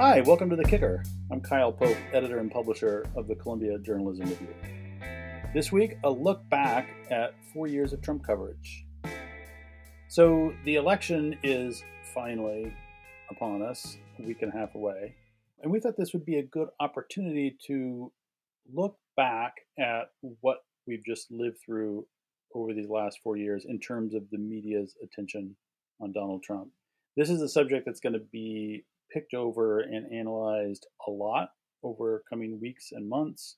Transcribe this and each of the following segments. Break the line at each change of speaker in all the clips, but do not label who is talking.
Hi, welcome to The Kicker. I'm Kyle Pope, editor and publisher of the Columbia Journalism Review. This week, a look back at four years of Trump coverage. So, the election is finally upon us, a week and a half away. And we thought this would be a good opportunity to look back at what we've just lived through over these last four years in terms of the media's attention on Donald Trump. This is a subject that's going to be picked over and analyzed a lot over coming weeks and months,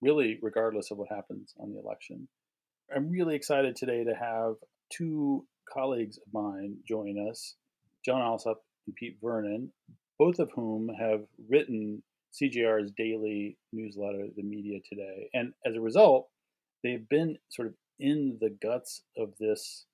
really, regardless of what happens on the election. I'm really excited today to have two colleagues of mine join us, Jon Allsop and Pete Vernon, both of whom have written CJR's daily newsletter, The Media Today. And as a result, they've been sort of in the guts of this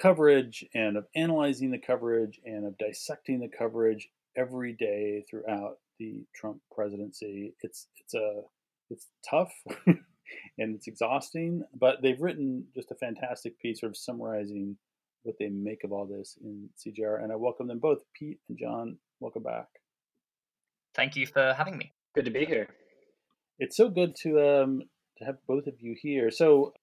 coverage and of analyzing the coverage and of dissecting the coverage every day throughout the Trump presidency. It's it's a it's tough and it's exhausting, but they've written just a fantastic piece sort of summarizing what they make of all this in CJR. And I welcome them both. Pete and Jon, welcome back.
Thank you for having me.
Good to be here.
It's so good to um to have both of you here. So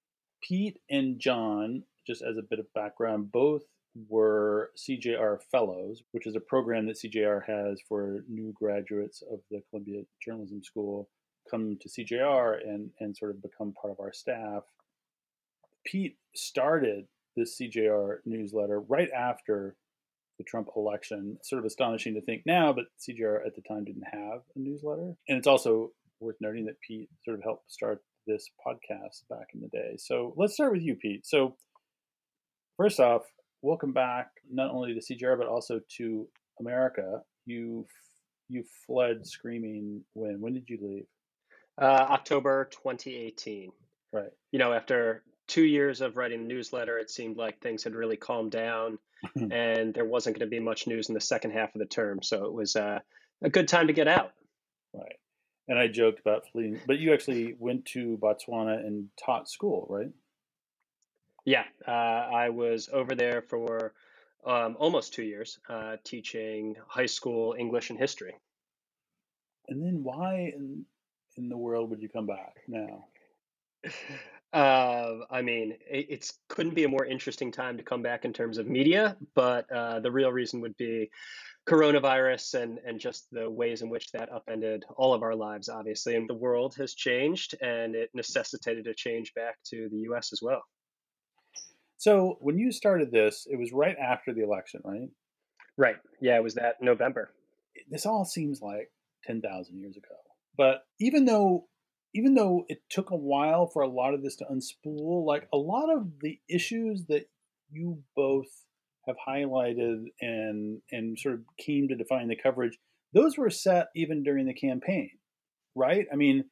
Pete and Jon just as a bit of background, both were CJR Fellows, which is a program that CJR has for new graduates of the Columbia Journalism School come to CJR and, and sort of become part of our staff. Pete started this CJR newsletter right after the Trump election. It's sort of astonishing to think now, but CJR at the time didn't have a newsletter. And it's also worth noting that Pete sort of helped start this podcast back in the day. So let's start with you, Pete. So First off, welcome back not only to CJR but also to America. You you fled screaming when? When did you leave?
Uh, October 2018.
Right.
You know, after two years of writing a newsletter, it seemed like things had really calmed down, and there wasn't going to be much news in the second half of the term. So it was uh, a good time to get out.
Right. And I joked about fleeing, but you actually went to Botswana and taught school, right?
Yeah, uh, I was over there for um, almost two years uh, teaching high school English and history.
And then why in, in the world would you come back now?
Uh, I mean, it it's, couldn't be a more interesting time to come back in terms of media, but uh, the real reason would be coronavirus and, and just the ways in which that upended all of our lives, obviously. And the world has changed, and it necessitated a change back to the US as well.
So when you started this, it was right after the election, right?
Right. Yeah, it was that November.
This all seems like 10,000 years ago. But even though even though it took a while for a lot of this to unspool, like a lot of the issues that you both have highlighted and and sort of came to define the coverage, those were set even during the campaign, right? I mean,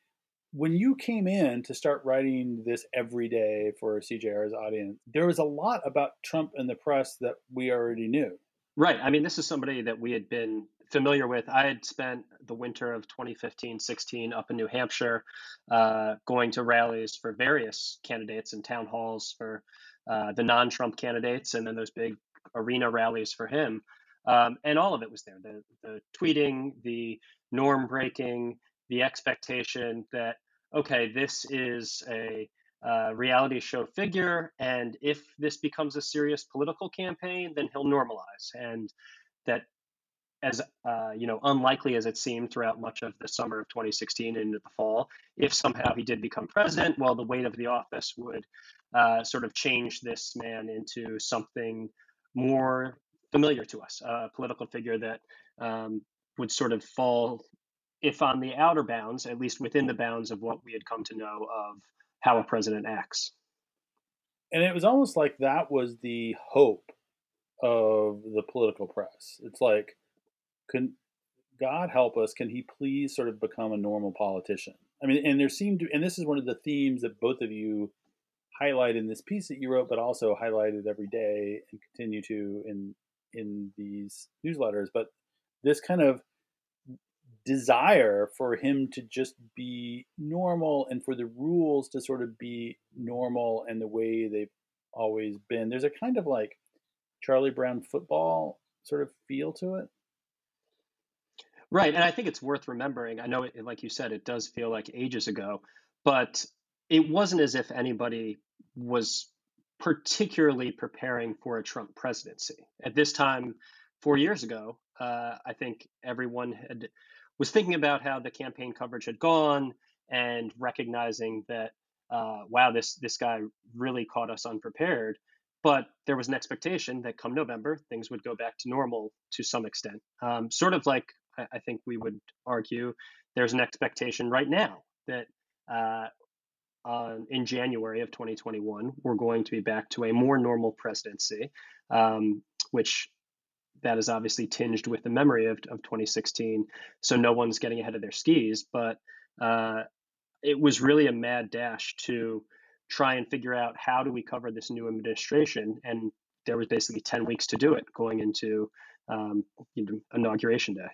when you came in to start writing this every day for CJR's audience, there was a lot about Trump and the press that we already knew.
Right. I mean, this is somebody that we had been familiar with. I had spent the winter of 2015 16 up in New Hampshire, uh, going to rallies for various candidates and town halls for uh, the non Trump candidates, and then those big arena rallies for him. Um, and all of it was there the, the tweeting, the norm breaking, the expectation that okay, this is a uh, reality show figure, and if this becomes a serious political campaign, then he'll normalize, and that as uh, you know, unlikely as it seemed throughout much of the summer of 2016 and into the fall, if somehow he did become president, well, the weight of the office would uh, sort of change this man into something more familiar to us, a political figure that um, would sort of fall if on the outer bounds, at least within the bounds of what we had come to know of how a president acts.
And it was almost like that was the hope of the political press. It's like, can God help us? Can He please sort of become a normal politician? I mean, and there seemed to, and this is one of the themes that both of you highlight in this piece that you wrote, but also highlighted every day and continue to in in these newsletters. But this kind of desire for him to just be normal and for the rules to sort of be normal and the way they've always been. There's a kind of like Charlie Brown football sort of feel to it.
Right, and I think it's worth remembering. I know, it, like you said, it does feel like ages ago, but it wasn't as if anybody was particularly preparing for a Trump presidency. At this time, four years ago, uh, I think everyone had was thinking about how the campaign coverage had gone and recognizing that, uh, wow, this this guy really caught us unprepared. But there was an expectation that come November, things would go back to normal to some extent. Um, sort of like I, I think we would argue there's an expectation right now that uh, uh, in January of 2021, we're going to be back to a more normal presidency, um, which that is obviously tinged with the memory of, of 2016. So no one's getting ahead of their skis, but uh, it was really a mad dash to try and figure out how do we cover this new administration. And there was basically 10 weeks to do it going into um, inauguration day.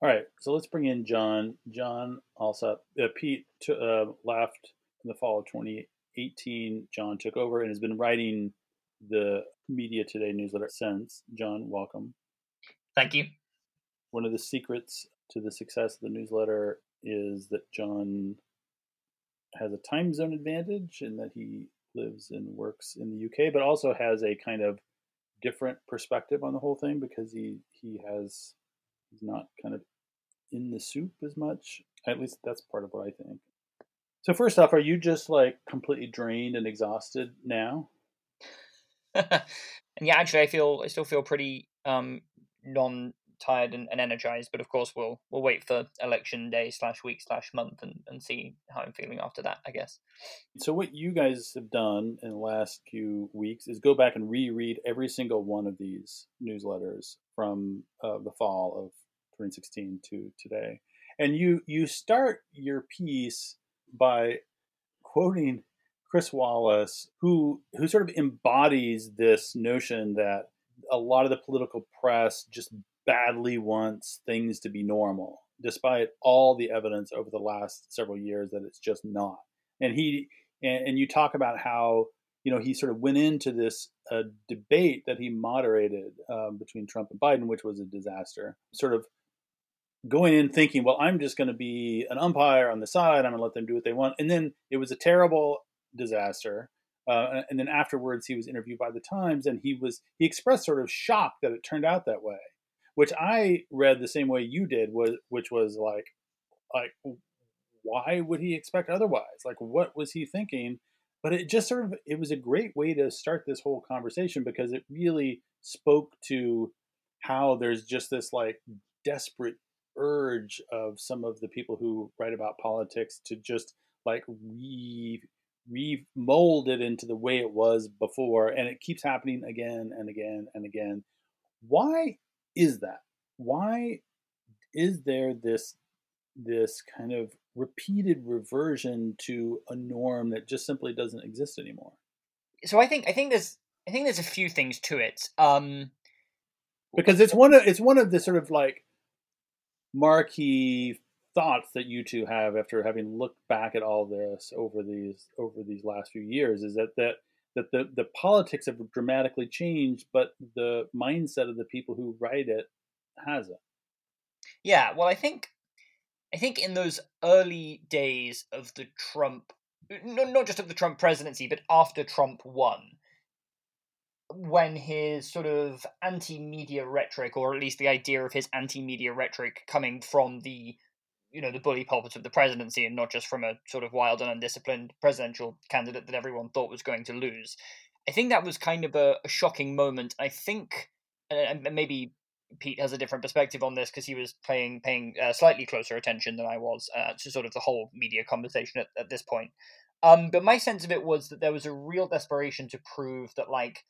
All right, so let's bring in Jon. Jon also, uh, Pete t- uh, left in the fall of 2018. Jon took over and has been writing the Media Today newsletter since. Jon, welcome.
Thank you.
One of the secrets to the success of the newsletter is that Jon has a time zone advantage and that he lives and works in the UK, but also has a kind of different perspective on the whole thing because he he has he's not kind of in the soup as much. At least that's part of what I think. So first off, are you just like completely drained and exhausted now?
And yeah, actually, I feel I still feel pretty um, non tired and, and, energized. But of course, we'll we'll wait for election day slash week slash month and, and see how I'm feeling after that. I guess.
So what you guys have done in the last few weeks is go back and reread every single one of these newsletters from uh, the fall of 2016 to today, and you you start your piece by quoting Chris Wallace, who who sort of embodies this notion that a lot of the political press just badly wants things to be normal, despite all the evidence over the last several years that it's just not. And he and, and you talk about how you know he sort of went into this uh, debate that he moderated um, between Trump and Biden, which was a disaster. Sort of going in thinking, well, I'm just going to be an umpire on the side. I'm going to let them do what they want. And then it was a terrible disaster. Uh, and then afterwards, he was interviewed by the Times, and he was he expressed sort of shock that it turned out that way, which I read the same way you did, was which was like, like, why would he expect otherwise? Like, what was he thinking? But it just sort of it was a great way to start this whole conversation because it really spoke to how there's just this like desperate urge of some of the people who write about politics to just like re remold it into the way it was before and it keeps happening again and again and again. Why is that? Why is there this this kind of repeated reversion to a norm that just simply doesn't exist anymore?
So i think i think there's i think there's a few things to it. Um
because it's one of it's one of the sort of like marquee thoughts that you two have after having looked back at all this over these over these last few years is that that that the, the politics have dramatically changed, but the mindset of the people who write it hasn't.
Yeah, well, I think I think in those early days of the Trump, not just of the Trump presidency, but after Trump won, when his sort of anti-media rhetoric, or at least the idea of his anti-media rhetoric coming from the you know the bully pulpit of the presidency and not just from a sort of wild and undisciplined presidential candidate that everyone thought was going to lose. I think that was kind of a, a shocking moment. I think, and maybe Pete has a different perspective on this because he was playing paying uh, slightly closer attention than I was uh, to sort of the whole media conversation at, at this point. Um, but my sense of it was that there was a real desperation to prove that like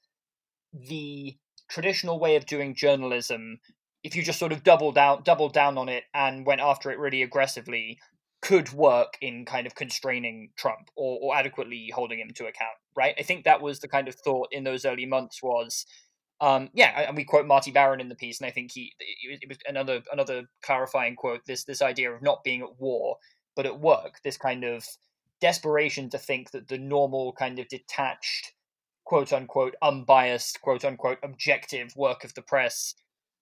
the traditional way of doing journalism if you just sort of doubled down doubled down on it and went after it really aggressively could work in kind of constraining Trump or, or adequately holding him to account, right? I think that was the kind of thought in those early months was, um, yeah, and we quote Marty Baron in the piece, and I think he it was another another clarifying quote. This this idea of not being at war but at work, this kind of desperation to think that the normal kind of detached, quote unquote, unbiased, quote unquote, objective work of the press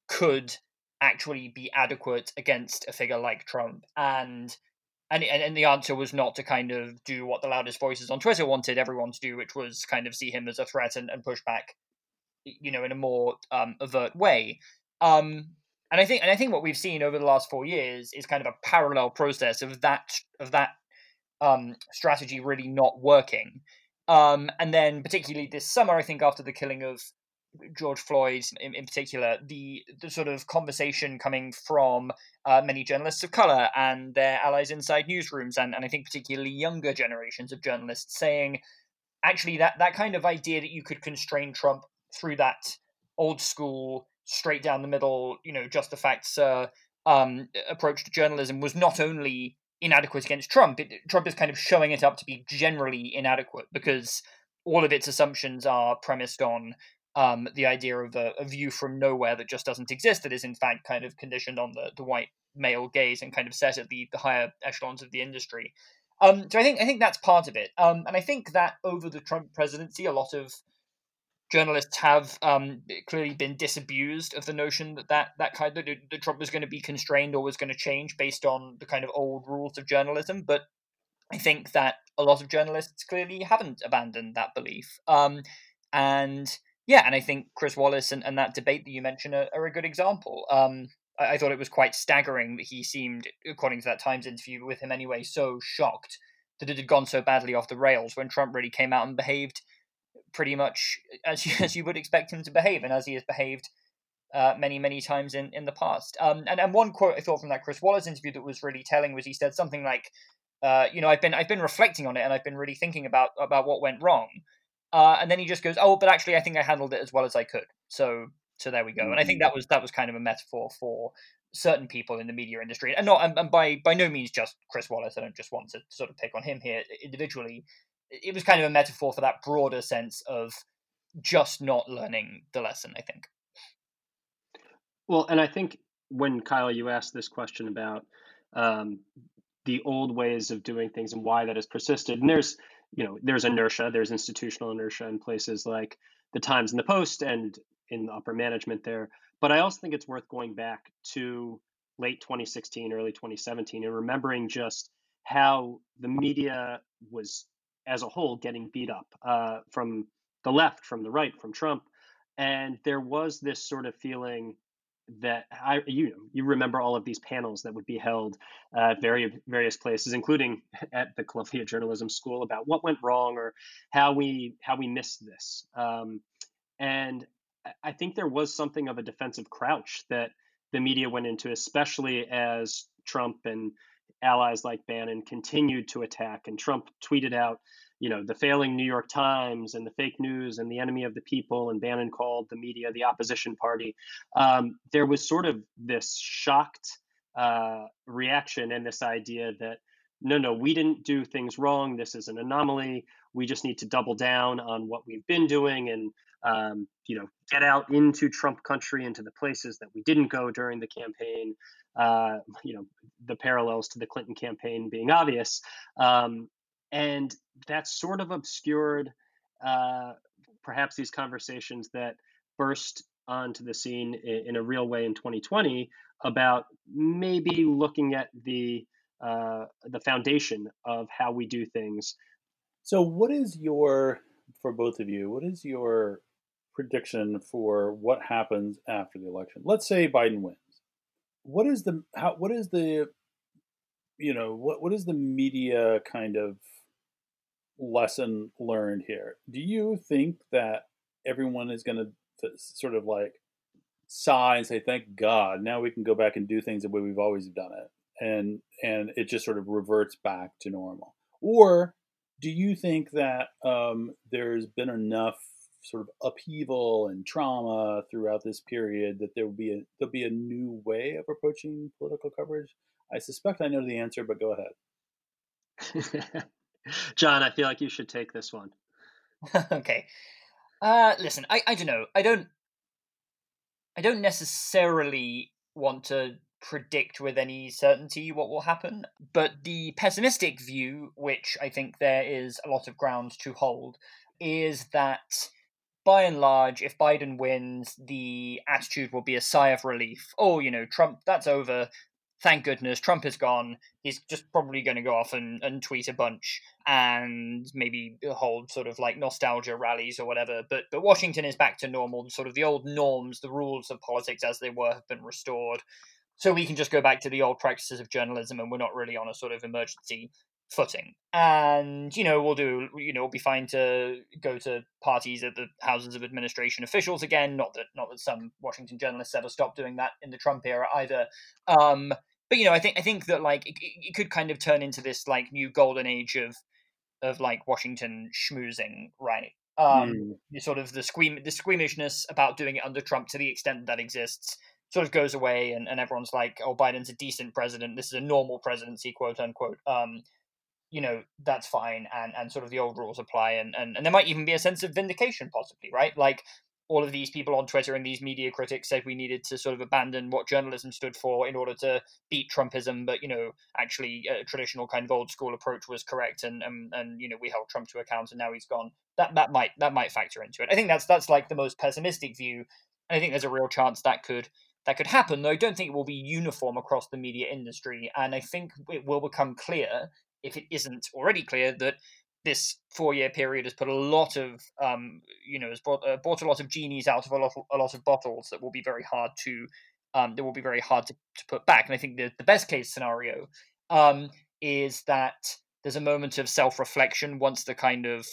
could actually be adequate against a figure like Trump? And and and the answer was not to kind of do what the loudest voices on Twitter wanted everyone to do, which was kind of see him as a threat and, and push back, you know, in a more um, overt way. Um, and I think and I think what we've seen over the last four years is kind of a parallel process of that of that um, strategy really not working. Um, and then particularly this summer, I think after the killing of George Floyd in, in particular, the the sort of conversation coming from uh, many journalists of color and their allies inside newsrooms, and, and I think particularly younger generations of journalists saying, actually, that that kind of idea that you could constrain Trump through that old school, straight down the middle, you know, just the facts uh, um, approach to journalism was not only inadequate against Trump, it, Trump is kind of showing it up to be generally inadequate because all of its assumptions are premised on um, the idea of a, a, view from nowhere that just doesn't exist, that is in fact kind of conditioned on the, the white male gaze and kind of set at the, the higher echelons of the industry. Um, so I think I think that's part of it, um, and I think that over the Trump presidency, a lot of journalists have um, clearly been disabused of the notion that that, that kind of that Trump was going to be constrained or was going to change based on the kind of old rules of journalism. But I think that a lot of journalists clearly haven't abandoned that belief. Um, and yeah, and I think Chris Wallace and, and that debate that you mentioned are, are a good example. Um, I, I, thought it was quite staggering that he seemed, according to that Times interview with him anyway, so shocked that it had gone so badly off the rails when Trump really came out and behaved pretty much as you, as you would expect him to behave and as he has behaved uh, many, many times in, in the past. Um, and, and one quote I thought from that Chris Wallace interview that was really telling was he said something like, uh, you know, I've been I've been reflecting on it and I've been really thinking about about what went wrong. Uh, and then he just goes, "Oh, but actually, I think I handled it as well as I could." So, so there we go. And I think that mm-hmm. was that was kind of a metaphor for certain people in the media industry, and not and, and by by no means just Chris Wallace. I don't just want to sort of pick on him here individually. It was kind of a metaphor for that broader sense of just not learning the lesson. I think.
Well, and I think when Kyle, you asked this question about um, the old ways of doing things and why that has persisted, and there's you know there's inertia there's institutional inertia in places like the times and the post and in the upper management there. But i also think it's worth going back to late 2016 early 2017 and remembering just how the media was as a whole getting beat up uh, from the left from the right from trump. And there was this sort of feeling that I you you remember all of these panels that would be held at various various places, including at the Columbia Journalism School, about what went wrong or how we how we missed this. Um, and I think there was something of a defensive crouch that the media went into, especially as Trump and allies like Bannon continued to attack. And Trump tweeted out you know the failing New York Times and the fake news and the enemy of the people and Bannon called the media the opposition party. Um, there was sort of this shocked uh, reaction and this idea that no, no, we didn't do things wrong. This is an anomaly. We just need to double down on what we've been doing and um, you know get out into Trump country, into the places that we didn't go during the campaign. Uh, you know the parallels to the Clinton campaign being obvious. Um, and that sort of obscured uh, perhaps these conversations that burst onto the scene in, in, a real way in 2020 about maybe looking at the uh, the foundation of how we do things.
So, what is your for both of you? What is your prediction for what happens after the election? Let's say Biden wins. What is the how? What is the you know what what is the media kind of lesson learned here. Do you think that everyone is going to sort of like sigh and say, "Thank God, now we can go back and do things the way we've always done it," and and it just sort of reverts back to normal? Or do you think that um, there's been enough sort of upheaval and trauma throughout this period that there will be a there'll be a new way of approaching political coverage? I suspect I know the answer, but go ahead.
Jon, I feel like you should take this one.
okay. Uh, listen, I, I don't know. I don't. I don't necessarily want to predict with any certainty what will happen, but the pessimistic view, which I think there is a lot of ground to hold, is that by and large, if Biden wins, the attitude will be a sigh of relief. Oh, you know, Trump, that's over. Thank goodness, Trump is gone. He's just probably going to go off and, and tweet a bunch and maybe hold sort of like nostalgia rallies or whatever. But but Washington is back to normal. Sort of the old norms, the rules of politics as they were have been restored. So we can just go back to the old practices of journalism, and we're not really on a sort of emergency footing. And, you know, we'll do, you know, it'll be fine to go to parties at the houses of administration officials again. Not that, not that some Washington journalists ever stopped doing that in the Trump era either. Um, but you know, I think I think that like it, it could kind of turn into this like new golden age of of like Washington schmoozing, right? Um, mm. sort of the squeam the squeamishness about doing it under Trump to the extent that exists sort of goes away, and, and everyone's like, "Oh, Biden's a decent president. This is a normal presidency, quote unquote." Um, you know that's fine and and sort of the old rules apply and, and and there might even be a sense of vindication possibly right? Like all of these people on twitter and these media critics said we needed to sort of abandon what journalism stood for in order to beat trumpism but you know actually a traditional kind of old school approach was correct and and, and you know we held trump to account and now he's gone. That that might that might factor into it. I think that's that's like the most pessimistic view and i think there's a real chance that could that could happen though i don't think it will be uniform across the media industry and i think it will become clear if it isn't already clear that this four-year period has put a lot of, um, you know, has brought, uh, a lot of genies out of a lot, of, a lot of bottles that will be very hard to, um, that will be very hard to, to put back. And I think the, the best case scenario um, is that there's a moment of self-reflection once the kind of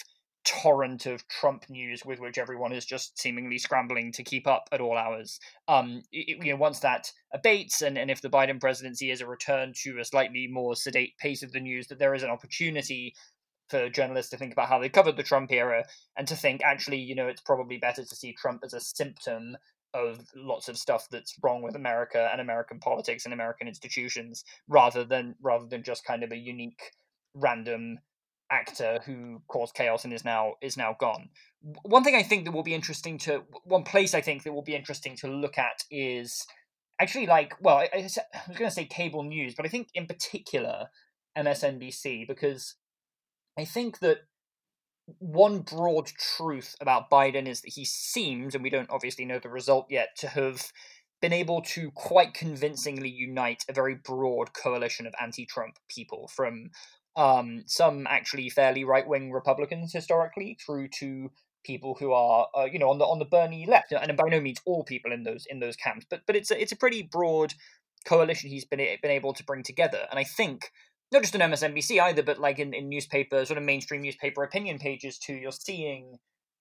torrent of Trump news with which everyone is just seemingly scrambling to keep up at all hours. Um, it, you know, once that abates, and, and if the Biden presidency is a return to a slightly more sedate pace of the news, that there is an opportunity for journalists to think about how they covered the Trump era and to think actually, you know, it's probably better to see Trump as a symptom of lots of stuff that's wrong with America and American politics and American institutions rather than rather than just kind of a unique random actor who caused chaos and is now is now gone. One thing I think that will be interesting to one place I think that will be interesting to look at is actually like well I, I was going to say cable news, but I think in particular MSNBC because I think that one broad truth about Biden is that he seems, and we don't obviously know the result yet, to have been able to quite convincingly unite a very broad coalition of anti Trump people from um, some actually fairly right wing Republicans historically, through to people who are uh, you know on the on the Bernie left, and by no means all people in those in those camps, but but it's a, it's a pretty broad coalition he's been been able to bring together, and I think not just on MSNBC either, but like in, in newspaper sort of mainstream newspaper opinion pages too, you're seeing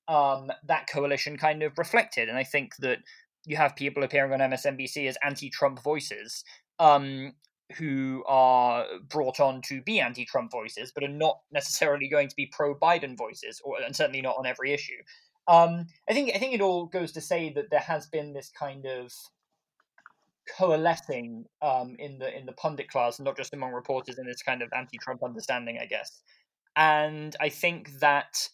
um, that coalition kind of reflected, and I think that you have people appearing on MSNBC as anti-Trump voices. Um, who are brought on to be anti-Trump voices, but are not necessarily going to be pro-Biden voices, or and certainly not on every issue. Um, I think I think it all goes to say that there has been this kind of coalescing um, in the in the pundit class, not just among reporters, in this kind of anti-Trump understanding, I guess. And I think that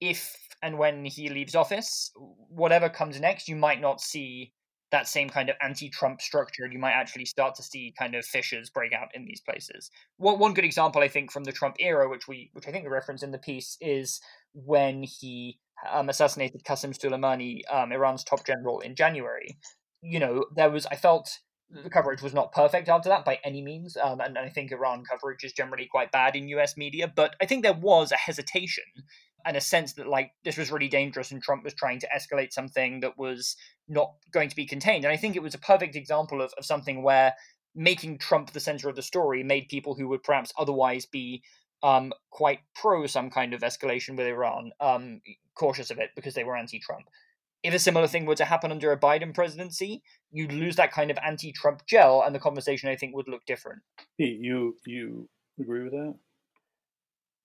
if and when he leaves office, whatever comes next, you might not see that same kind of anti-Trump structure, you might actually start to see kind of fissures break out in these places. One, one good example, I think, from the Trump era, which we, which I think we reference in the piece, is when he um, assassinated Qasem Soleimani, um, Iran's top general, in January. You know, there was I felt the coverage was not perfect after that by any means, um, and, and I think Iran coverage is generally quite bad in U.S. media. But I think there was a hesitation and a sense that like this was really dangerous and Trump was trying to escalate something that was not going to be contained. And I think it was a perfect example of, of something where making Trump the center of the story made people who would perhaps otherwise be um, quite pro some kind of escalation with Iran um, cautious of it because they were anti-Trump. If a similar thing were to happen under a Biden presidency, you'd lose that kind of anti-Trump gel, and the conversation I think would look different.
Pete, you you agree with that?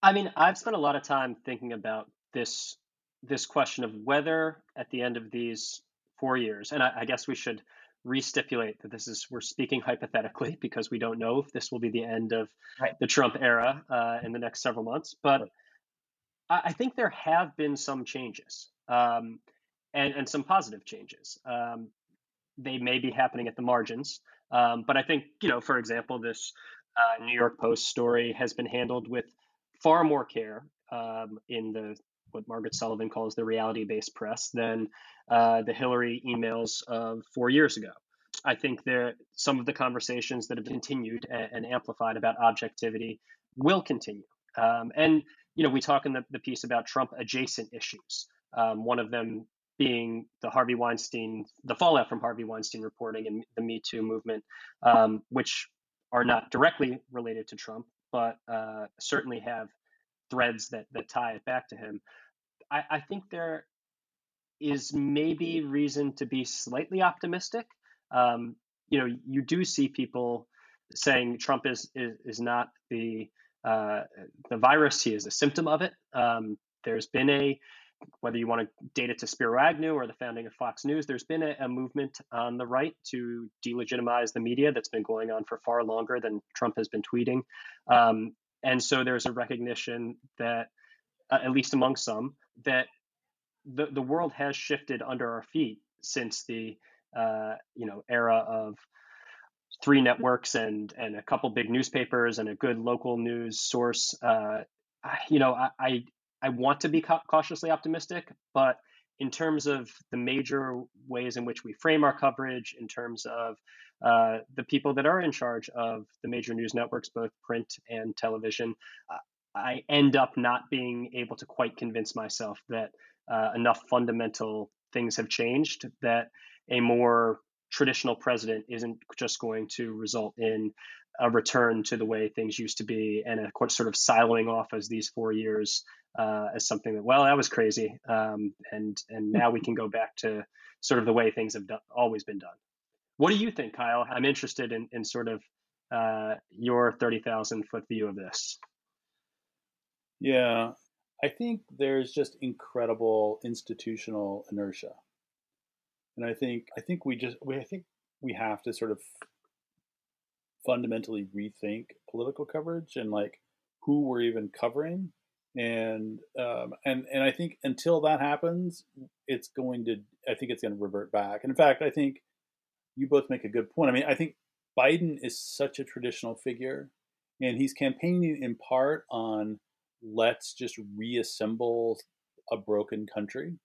I mean, I've spent a lot of time thinking about this this question of whether at the end of these four years, and I, I guess we should restipulate that this is we're speaking hypothetically because we don't know if this will be the end of right. the Trump era uh, in the next several months. But right. I, I, think there have been some changes um, and and some positive changes. Um, they may be happening at the margins, um, but I think you know, for example, this uh, New York Post story has been handled with far more care um, in the what Margaret Sullivan calls the reality based press than uh, the Hillary emails of four years ago. I think there some of the conversations that have continued and, and amplified about objectivity will continue. Um, and you know, we talk in the, the piece about Trump adjacent issues. Um, one of them being the Harvey Weinstein, the fallout from Harvey Weinstein reporting and the Me Too movement, um, which are not directly related to Trump, but uh, certainly have threads that that tie it back to him. I, I think there is maybe reason to be slightly optimistic. Um, you know, you do see people saying Trump is is, is not the uh, the virus; he is a symptom of it. Um, there's been a whether you want to date it to Spiro Agnew or the founding of Fox News, there's been a, a, movement on the right to delegitimize the media that's been going on for far longer than Trump has been tweeting. Um, and so there's a recognition that, uh, at least among some, that the, the world has shifted under our feet since the uh, you know era of three networks and and a couple big newspapers and a good local news source. Uh, you know, I, I want to be cautiously optimistic, but in terms of the major ways in which we frame our coverage, in terms of uh, the people that are in charge of the major news networks, both print and television, uh, I end up not being able to quite convince myself that uh, enough fundamental things have changed that a more traditional president isn't just going to result in a return to the way things used to be and a sort of siloing off as these four years uh, as something that well that was crazy. Um, and and now we can go back to sort of the way things have done, always been done. What do you think kyle? I'm interested in, in sort of uh, your 30000 foot view of this.
Yeah. I think there's just incredible institutional inertia. And i think i think we just we, i think we have to sort of fundamentally rethink political coverage and like who we're even covering and um, and and I think until that happens, it's going to I think it's going to revert back. And in fact, I think you both make a good point. I mean, I think Biden is such a traditional figure, and he's campaigning in part on let's just reassemble a broken country.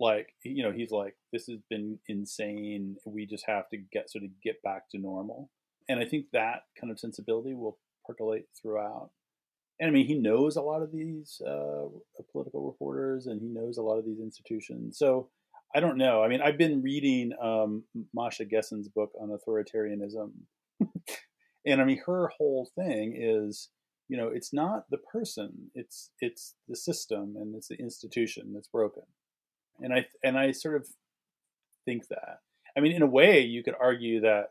Like you know, he's like this has been insane. We just have to get sort of get back to normal. And I think that kind of sensibility will percolate throughout and I mean, he knows a lot of these uh, political reporters, and he knows a lot of these institutions. So I don't know. I mean, I've been reading um, Masha Gessen's book on authoritarianism, and I mean, her whole thing is, you know, it's not the person; it's it's the system and it's the institution that's broken. And I and I sort of think that. I mean, in a way, you could argue that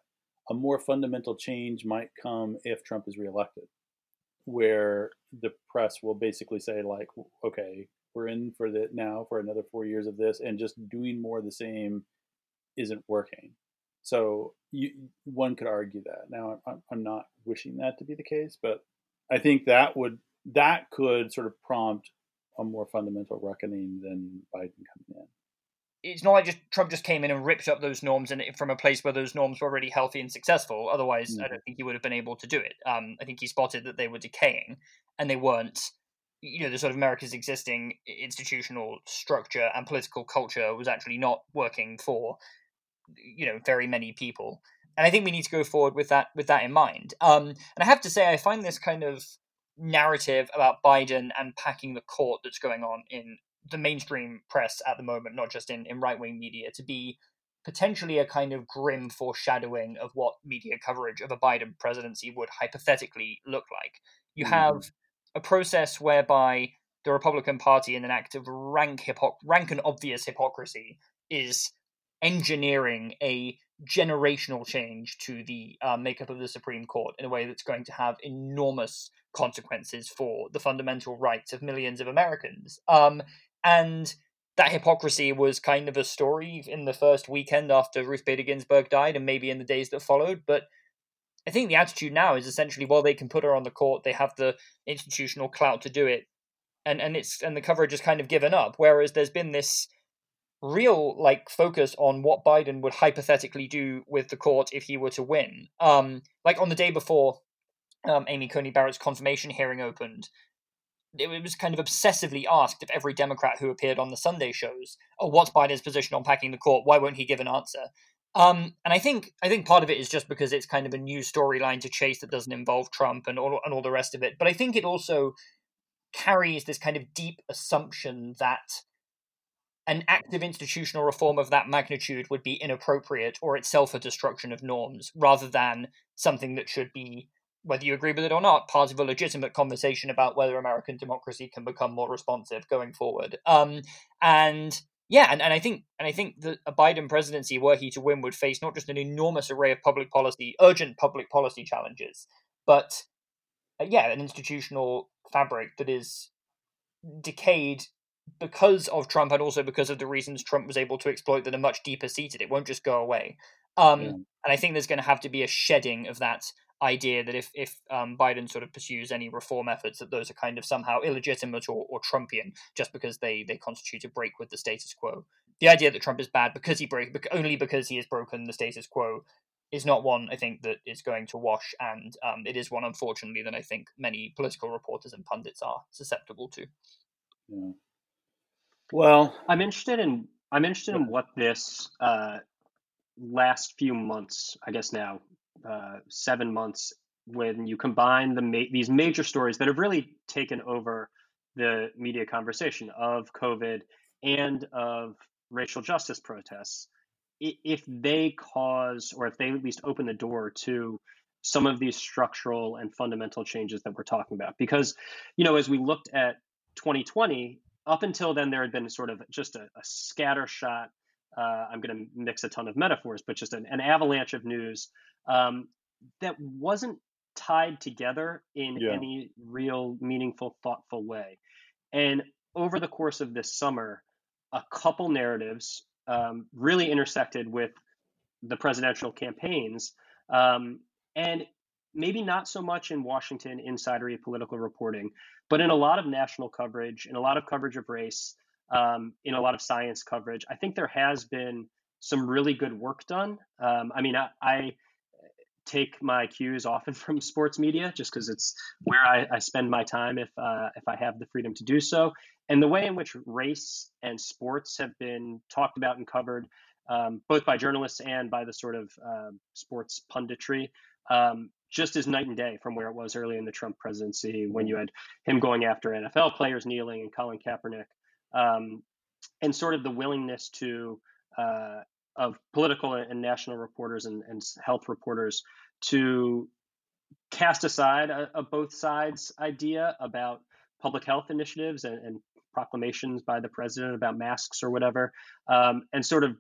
a more fundamental change might come if Trump is reelected where the press will basically say like, okay, we're in for the now for another four years of this, and just doing more of the same isn't working. So you, one could argue that. Now I'm, I'm not wishing that to be the case, but I think that would that could sort of prompt a more fundamental reckoning than Biden coming in
it's not like just Trump just came in and ripped up those norms and from a place where those norms were already healthy and successful. Otherwise, mm. I don't think he would have been able to do it. Um, I think he spotted that they were decaying and they weren't. You know, the sort of America's existing institutional structure and political culture was actually not working for you know very many people. And I think we need to go forward with that with that in mind. Um, and I have to say, I find this kind of narrative about Biden and packing the court that's going on in the mainstream press at the moment, not just in, in right wing media, to be potentially a kind of grim foreshadowing of what media coverage of a Biden presidency would hypothetically look like. You mm-hmm. have a process whereby the Republican Party, in an act of rank hypo- rank and obvious hypocrisy, is engineering a generational change to the uh, makeup of the Supreme Court in a way that's going to have enormous consequences for the fundamental rights of millions of Americans. Um, and that hypocrisy was kind of a story in the first weekend after Ruth Bader Ginsburg died, and maybe in the days that followed. But I think the attitude now is essentially, well, they can put her on the court, they have the institutional clout to do it, and and it's and the coverage is kind of given up. Whereas there's been this real like focus on what Biden would hypothetically do with the court if he were to win. Um, like on the day before um, Amy Coney Barrett's confirmation hearing opened, it was kind of obsessively asked of every Democrat who appeared on the Sunday shows, "Oh, what's Biden's position on packing the court? Why won't he give an answer?" Um, and I think I think part of it is just because it's kind of a new storyline to chase that doesn't involve Trump and all and all the rest of it. But I think it also carries this kind of deep assumption that an active institutional reform of that magnitude would be inappropriate or itself a destruction of norms, rather than something that should be whether you agree with it or not, part of a legitimate conversation about whether American democracy can become more responsive going forward. Um, and yeah, and, and I think and I think that a Biden presidency, were he to win, would face not just an enormous array of public policy, urgent public policy challenges, but uh, yeah, an institutional fabric that is decayed because of Trump and also because of the reasons Trump was able to exploit that are much deeper seated. It won't just go away. Um, yeah. And I think there's going to have to be a shedding of that idea that if if um, Biden sort of pursues any reform efforts, that those are kind of somehow illegitimate or, or Trumpian, just because they they constitute a break with the status quo. The idea that Trump is bad because he break only because he has broken the status quo is not one I think that is going to wash, and um, it is one unfortunately that I think many political reporters and pundits are susceptible to.
Yeah. Well,
I'm interested in I'm interested in what this uh, last few months, I guess now, uh, seven months when you combine the ma- these major stories that have really taken over the media conversation of COVID and of racial justice protests, if they cause or if they at least open the door to some of these structural and fundamental changes that we're talking about. Because, you know, as we looked at 2020, up until then, there had been sort of just a, a scatter shot. Uh, I'm going to mix a ton of metaphors, but just an, an avalanche of news um, that wasn't tied together in yeah. any real meaningful, thoughtful way. And over the course of this summer, a couple narratives um, really intersected with the presidential campaigns. Um, and maybe not so much in Washington insidery political reporting, but in a lot of national coverage, in a lot of coverage of race, um, in a lot of science coverage, I think there has been some really good work done. Um, I mean, I, I take my cues often from sports media just because it's where I, I, spend my time if uh, if I have the freedom to do so. And the way in which race and sports have been talked about and covered, um, both by journalists and by the sort of uh, sports punditry, um, just as night and day from where it was early in the Trump presidency when you had him going after NFL players kneeling and Colin Kaepernick, um, and sort of the willingness to uh, of political and national reporters and, and health reporters to cast aside a, a, both sides idea about public health initiatives and, and, proclamations by the president about masks or whatever, um, and sort of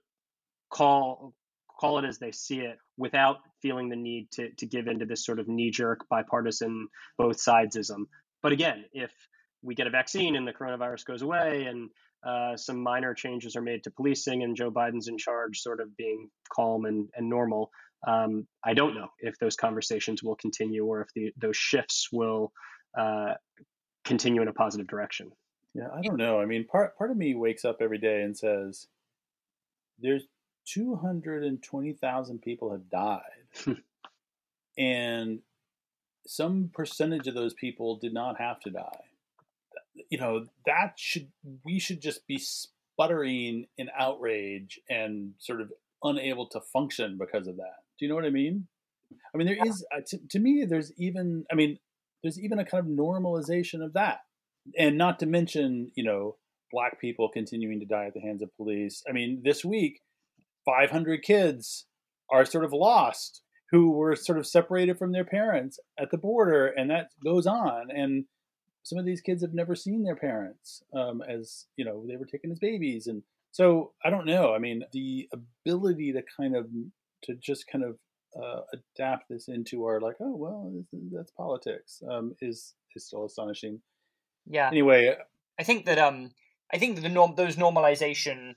call call it as they see it without feeling the need to, to give into this sort of knee jerk bipartisan both sidesism. But again, if we get a vaccine and the coronavirus goes away and uh, some minor changes are made to policing and Joe Biden's in charge, sort of being calm and, and normal. Um, I don't know if those conversations will continue or if the, those shifts will uh, continue in a positive direction.
Yeah, I don't know. I mean, part part of me wakes up every day and says, "There's 220,000 people have died, and some percentage of those people did not have to die." You know that should we should just be sputtering in outrage and sort of unable to function because of that. Do you know what i mean? I mean there yeah. is uh, to, to me there's even i mean there's even a kind of normalization of that. And not to mention you know black people continuing to die at the hands of police. I mean this week 500 kids are sort of lost who were sort of separated from their parents at the border and that goes on. And some of these kids have never seen their parents um, as you know they were taken as babies and so i don't know i mean the ability to kind of to just kind of uh, adapt this into our like oh well that's politics um, is is still astonishing
yeah
anyway
i think that um i think that the norm those normalization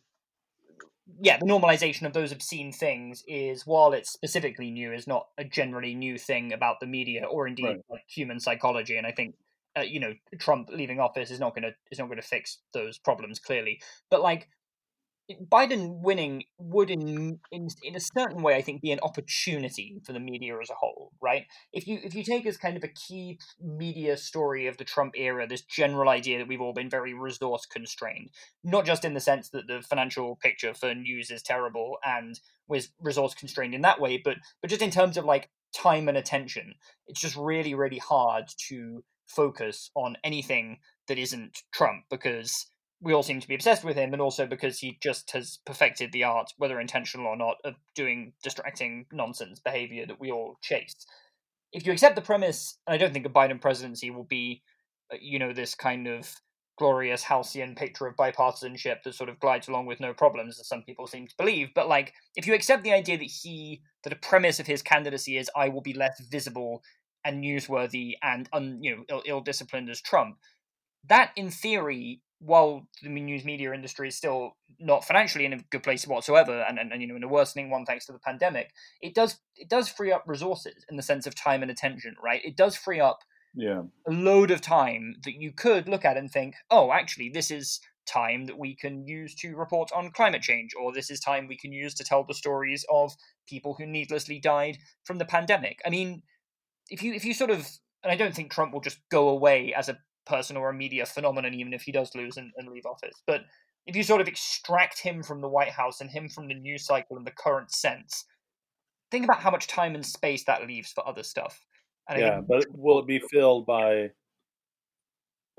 yeah the normalization of those obscene things is while it's specifically new is not a generally new thing about the media or indeed right. like human psychology and i think uh, you know Trump leaving office is not going to is not going to fix those problems clearly. But like Biden winning would, in, in in a certain way, I think, be an opportunity for the media as a whole, right? If you if you take as kind of a key media story of the Trump era, this general idea that we've all been very resource constrained, not just in the sense that the financial picture for news is terrible and was resource constrained in that way, but but just in terms of like time and attention, it's just really really hard to focus on anything that isn't Trump because we all seem to be obsessed with him, and also because he just has perfected the art, whether intentional or not, of doing distracting nonsense behavior that we all chase. If you accept the premise, I don't think a Biden presidency will be, uh, you know, this kind of glorious halcyon picture of bipartisanship that sort of glides along with no problems, as some people seem to believe. But like, if you accept the idea that he, that a premise of his candidacy is, I will be less visible and newsworthy and un, you know ill, ill-disciplined as Trump, that in theory while the news media industry is still not financially in a good place whatsoever, and, and, and, you know in a worsening one thanks to the pandemic, it does it does free up resources in the sense of time and attention, right? It does free up
yeah
a load of time that you could look at and think, oh, actually, this is time that we can use to report on climate change, or this is time we can use to tell the stories of people who needlessly died from the pandemic. I mean, if you if you sort of and I don't think Trump will just go away as a person or a media phenomenon, even if he does lose and, and leave office. But if you sort of extract him from the White House and him from the news cycle in the current sense, think about how much time and space that leaves for other stuff.
And yeah, but will it be filled by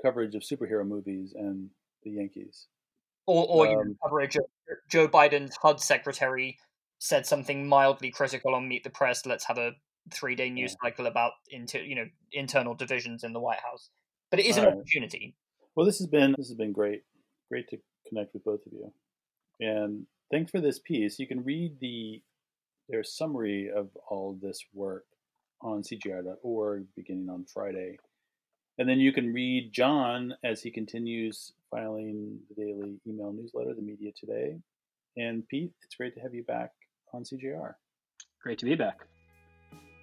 coverage of superhero movies and the Yankees?
Or, or um, coverage of Joe Biden's HUD secretary said something mildly critical on Meet the Press. Let's have a three day news yeah. cycle about into you know internal divisions in the White House but it is an opportunity.
Well, this has been this has been great, great to connect with both of you, and thanks for this piece. You can read the their summary of all of this work on CJR.org beginning on Friday, and then you can read Jon as he continues filing the daily email newsletter, the Media Today. And Pete, it's great to have you back on CJR.
Great to be back.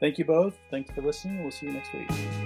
Thank you both. Thanks for listening. We'll see you next week.